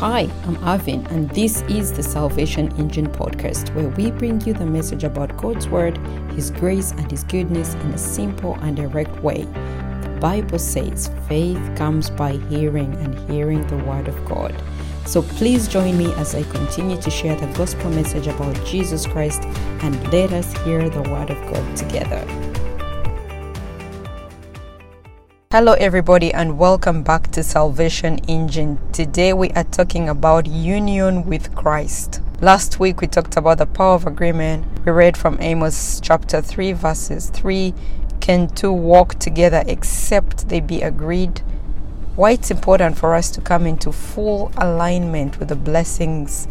Hi, I'm Avin, and this is the Salvation Engine podcast, where we bring you the message about God's Word, His grace, and His goodness in a simple and direct way. The Bible says faith comes by hearing, and hearing the Word of God. So please join me as I continue to share the gospel message about Jesus Christ, and let us hear the Word of God together. Hello, everybody, and welcome back to Salvation Engine. Today, we are talking about union with Christ. Last week, we talked about the power of agreement. We read from Amos chapter 3, verses 3 Can two walk together except they be agreed? Why it's important for us to come into full alignment with the blessings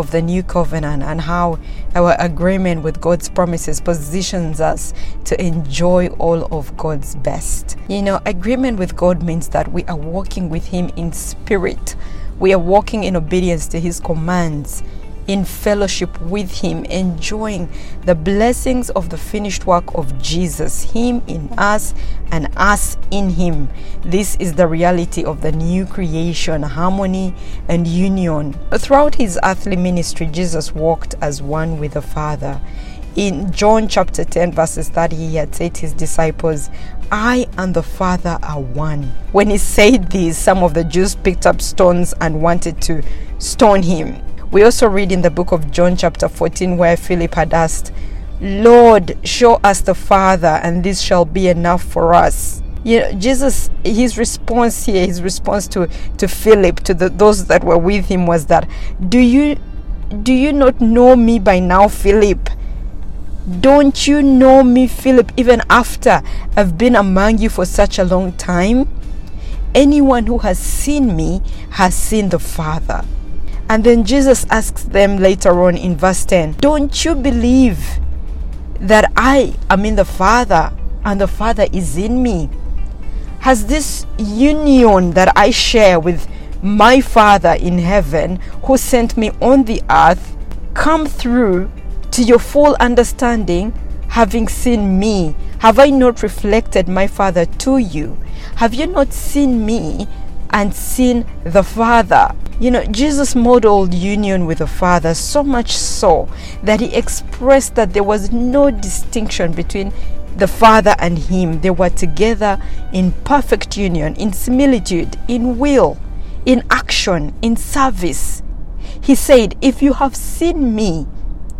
of the new covenant and how our agreement with God's promises positions us to enjoy all of God's best. You know, agreement with God means that we are walking with Him in spirit, we are walking in obedience to His commands in fellowship with Him, enjoying the blessings of the finished work of Jesus, Him in us and us in Him. This is the reality of the new creation, harmony and union. Throughout His earthly ministry, Jesus walked as one with the Father. In John chapter 10, verses 30, he had said to his disciples, I and the Father are one. When he said this, some of the Jews picked up stones and wanted to stone him. We also read in the book of John, chapter 14, where Philip had asked, Lord, show us the Father, and this shall be enough for us. You know, Jesus, his response here, his response to, to Philip, to the, those that were with him, was that, Do you do you not know me by now, Philip? Don't you know me, Philip, even after I've been among you for such a long time? Anyone who has seen me has seen the Father. And then Jesus asks them later on in verse 10 Don't you believe that I am in the Father and the Father is in me? Has this union that I share with my Father in heaven, who sent me on the earth, come through to your full understanding, having seen me? Have I not reflected my Father to you? Have you not seen me and seen the Father? You know, Jesus modeled union with the Father so much so that he expressed that there was no distinction between the Father and him. They were together in perfect union, in similitude, in will, in action, in service. He said, If you have seen me,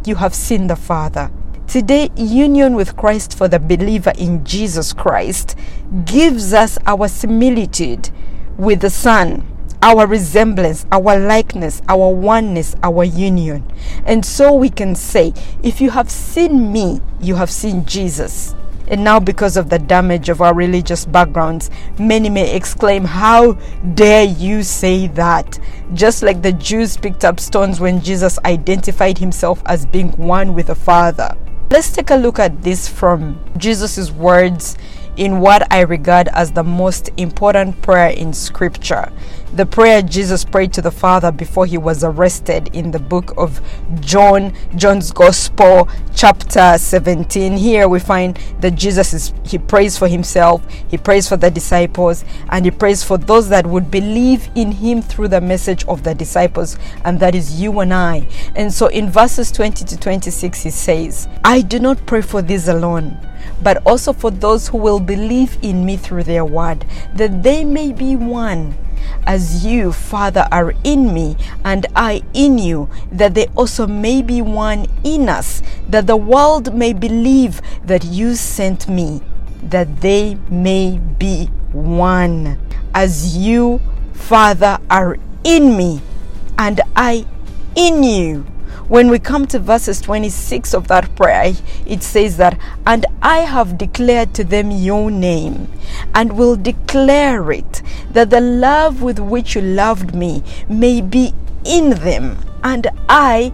you have seen the Father. Today, union with Christ for the believer in Jesus Christ gives us our similitude with the Son our resemblance, our likeness, our oneness, our union. And so we can say, if you have seen me, you have seen Jesus. And now, because of the damage of our religious backgrounds, many may exclaim, How dare you say that? Just like the Jews picked up stones when Jesus identified himself as being one with the Father. Let's take a look at this from Jesus' words in what I regard as the most important prayer in Scripture. The prayer Jesus prayed to the Father before he was arrested in the book of John, John's Gospel, chapter 17. Here we find that Jesus is, he prays for himself, he prays for the disciples, and he prays for those that would believe in him through the message of the disciples, and that is you and I. And so in verses 20 to 26, he says, I do not pray for these alone but also for those who will believe in me through their word, that they may be one. As you, Father, are in me and I in you, that they also may be one in us, that the world may believe that you sent me, that they may be one. As you, Father, are in me and I in you when we come to verses 26 of that prayer, it says that, And I have declared to them your name, and will declare it, that the love with which you loved me may be in them, and I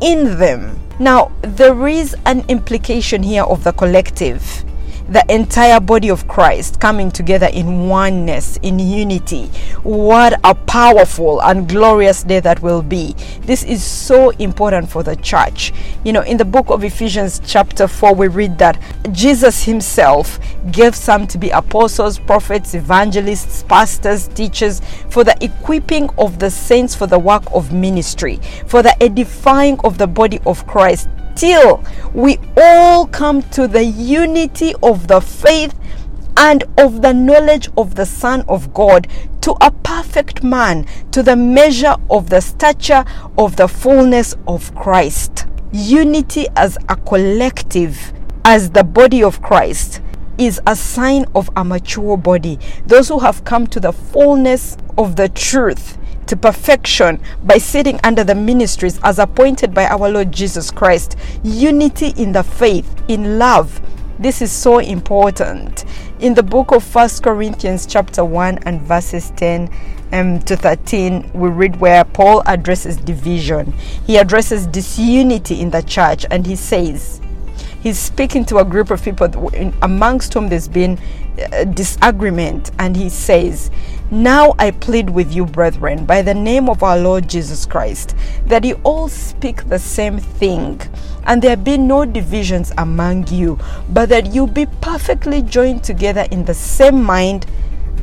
in them. Now, there is an implication here of the collective. The entire body of Christ coming together in oneness, in unity. What a powerful and glorious day that will be. This is so important for the church. You know, in the book of Ephesians, chapter 4, we read that Jesus himself gave some to be apostles, prophets, evangelists, pastors, teachers, for the equipping of the saints for the work of ministry, for the edifying of the body of Christ till we all come to the unity of the faith and of the knowledge of the Son of God, to a perfect man, to the measure of the stature of the fullness of Christ. Unity as a collective, as the body of Christ, is a sign of a mature body. Those who have come to the fullness of the truth to perfection by sitting under the ministries as appointed by our Lord Jesus Christ. Unity in the faith, in love. This is so important. In the book of First Corinthians chapter 1 and verses 10 um, to 13, we read where Paul addresses division. He addresses disunity in the church and he says, he's speaking to a group of people amongst whom there's been uh, disagreement and he says now I plead with you, brethren, by the name of our Lord Jesus Christ, that you all speak the same thing, and there be no divisions among you, but that you be perfectly joined together in the same mind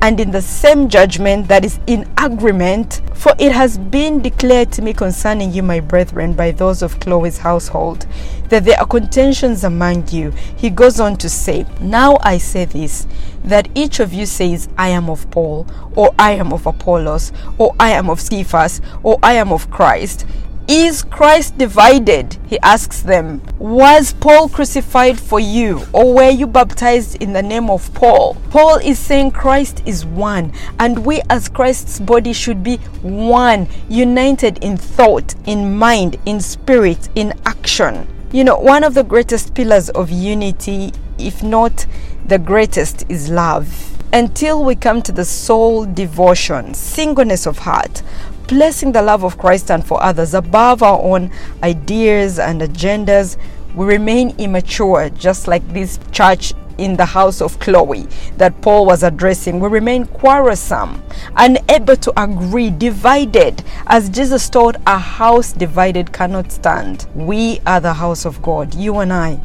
and in the same judgment that is in agreement. For it has been declared to me concerning you, my brethren, by those of Chloe's household, that there are contentions among you. He goes on to say, Now I say this, that each of you says, I am of Paul, or I am of Apollos, or I am of Cephas, or I am of Christ. Is Christ divided? He asks them. Was Paul crucified for you, or were you baptized in the name of Paul? Paul is saying Christ is one, and we as Christ's body should be one, united in thought, in mind, in spirit, in action. You know, one of the greatest pillars of unity, if not the greatest, is love until we come to the sole devotion, singleness of heart, placing the love of Christ and for others above our own ideas and agendas, we remain immature, just like this church in the house of Chloe that Paul was addressing. We remain quarrelsome, unable to agree, divided. As Jesus taught, a house divided cannot stand. We are the house of God, you and I.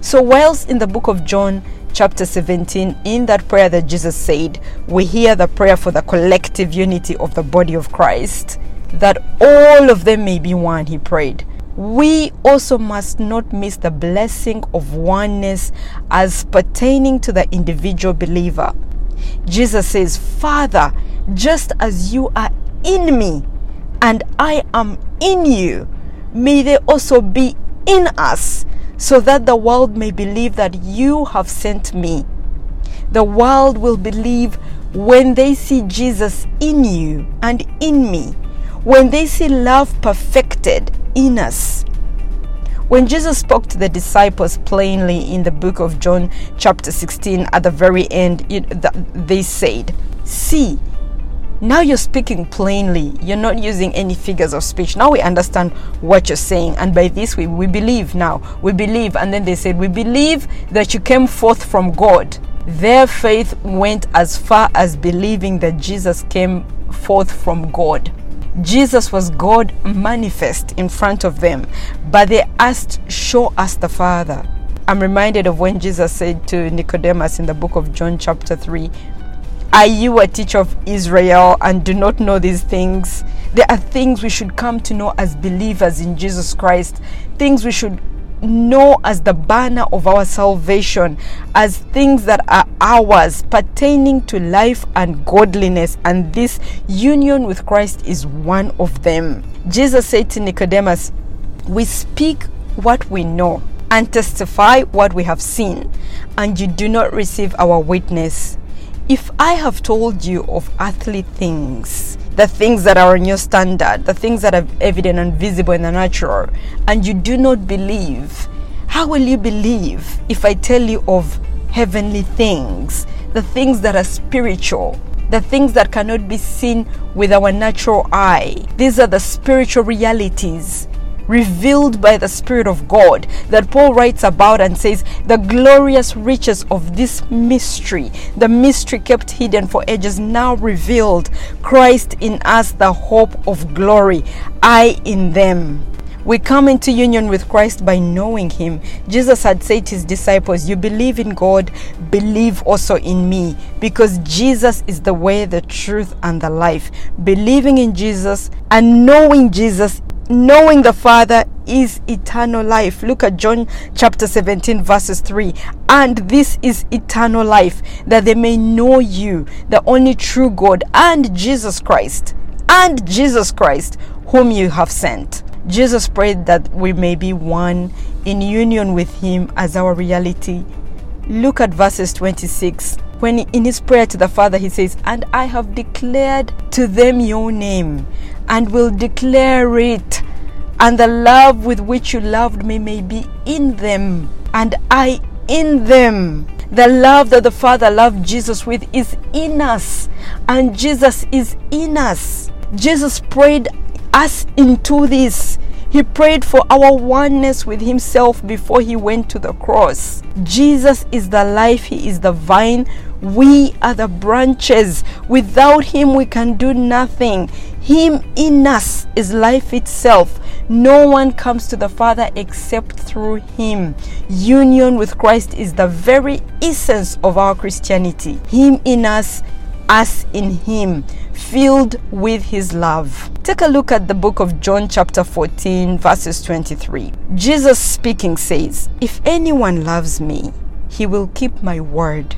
So, whilst in the book of John, chapter 17, in that prayer that Jesus said, we hear the prayer for the collective unity of the body of Christ, that all of them may be one, he prayed. We also must not miss the blessing of oneness as pertaining to the individual believer. Jesus says, Father, just as you are in me and I am in you, may they also be in us so that the world may believe that you have sent me. The world will believe when they see Jesus in you and in me, when they see love perfected in us. When Jesus spoke to the disciples plainly in the book of John, chapter 16, at the very end, they said, See, now you're speaking plainly. You're not using any figures of speech. Now we understand what you're saying. And by this we, we believe now. We believe. And then they said, We believe that you came forth from God. Their faith went as far as believing that Jesus came forth from God. Jesus was God manifest in front of them, but they asked, Show us the Father. I'm reminded of when Jesus said to Nicodemus in the book of John, chapter 3, are you a teacher of Israel and do not know these things? There are things we should come to know as believers in Jesus Christ, things we should know as the banner of our salvation, as things that are ours, pertaining to life and godliness. And this union with Christ is one of them. Jesus said to Nicodemus, We speak what we know and testify what we have seen, and you do not receive our witness. If I have told you of earthly things, the things that are on your standard, the things that are evident and visible in the natural, and you do not believe, how will you believe if I tell you of heavenly things, the things that are spiritual? the things that cannot be seen with our natural eye. These are the spiritual realities revealed by the Spirit of God that Paul writes about and says, The glorious riches of this mystery, the mystery kept hidden for ages, now revealed, Christ in us, the hope of glory, I in them. We come into union with Christ by knowing Him. Jesus had said to His disciples, You believe in God, believe also in me, because Jesus is the way, the truth, and the life. Believing in Jesus and knowing Jesus knowing the Father is eternal life. Look at John chapter 17, verses 3. And this is eternal life, that they may know you, the only true God, and Jesus Christ, and Jesus Christ, whom you have sent. Jesus prayed that we may be one in union with Him as our reality. Look at verses 26. When in his prayer to the Father, he says, And I have declared to them your name, and will declare it, and the love with which you loved me may be in them, and I in them. The love that the Father loved Jesus with is in us, and Jesus is in us. Jesus prayed us into this. He prayed for our oneness with Himself before He went to the cross. Jesus is the life, He is the vine. We are the branches. Without Him, we can do nothing. Him in us is life itself. No one comes to the Father except through Him. Union with Christ is the very essence of our Christianity. Him in us, us in Him filled with his love. Take a look at the book of John, chapter 14, verses 23. Jesus speaking says, If anyone loves me, he will keep my word,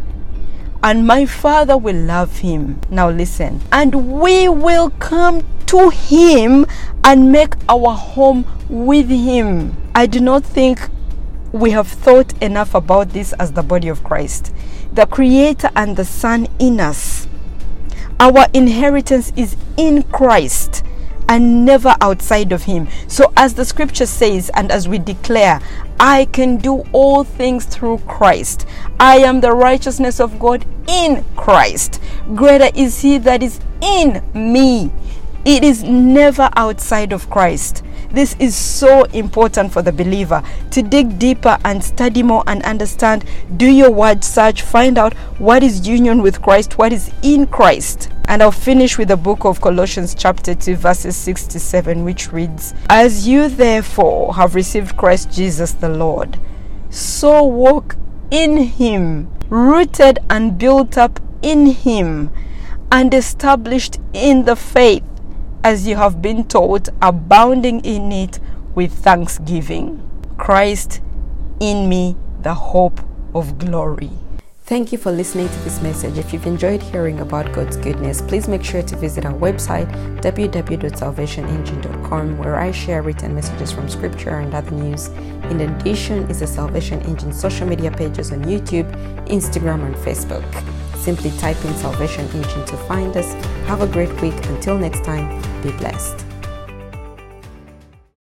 and my Father will love him. Now listen, and we will come to him and make our home with him. I do not think we have thought enough about this as the body of Christ. The Creator and the Son in us our inheritance is in Christ and never outside of Him. So, as the scripture says, and as we declare, I can do all things through Christ. I am the righteousness of God in Christ. Greater is He that is in me. It is never outside of Christ. This is so important for the believer to dig deeper and study more and understand. Do your word search, find out what is union with Christ, what is in Christ. And I'll finish with the book of Colossians, chapter 2, verses 6 to 7, which reads As you therefore have received Christ Jesus the Lord, so walk in him, rooted and built up in him, and established in the faith as you have been taught, abounding in it with thanksgiving. Christ in me, the hope of glory. Thank you for listening to this message. If you've enjoyed hearing about God's goodness, please make sure to visit our website www.salvationengine.com where I share written messages from scripture and other news. In addition, is the Salvation Engine social media pages on YouTube, Instagram, and Facebook. Simply type in Salvation Engine to find us. Have a great week. Until next time, be blessed.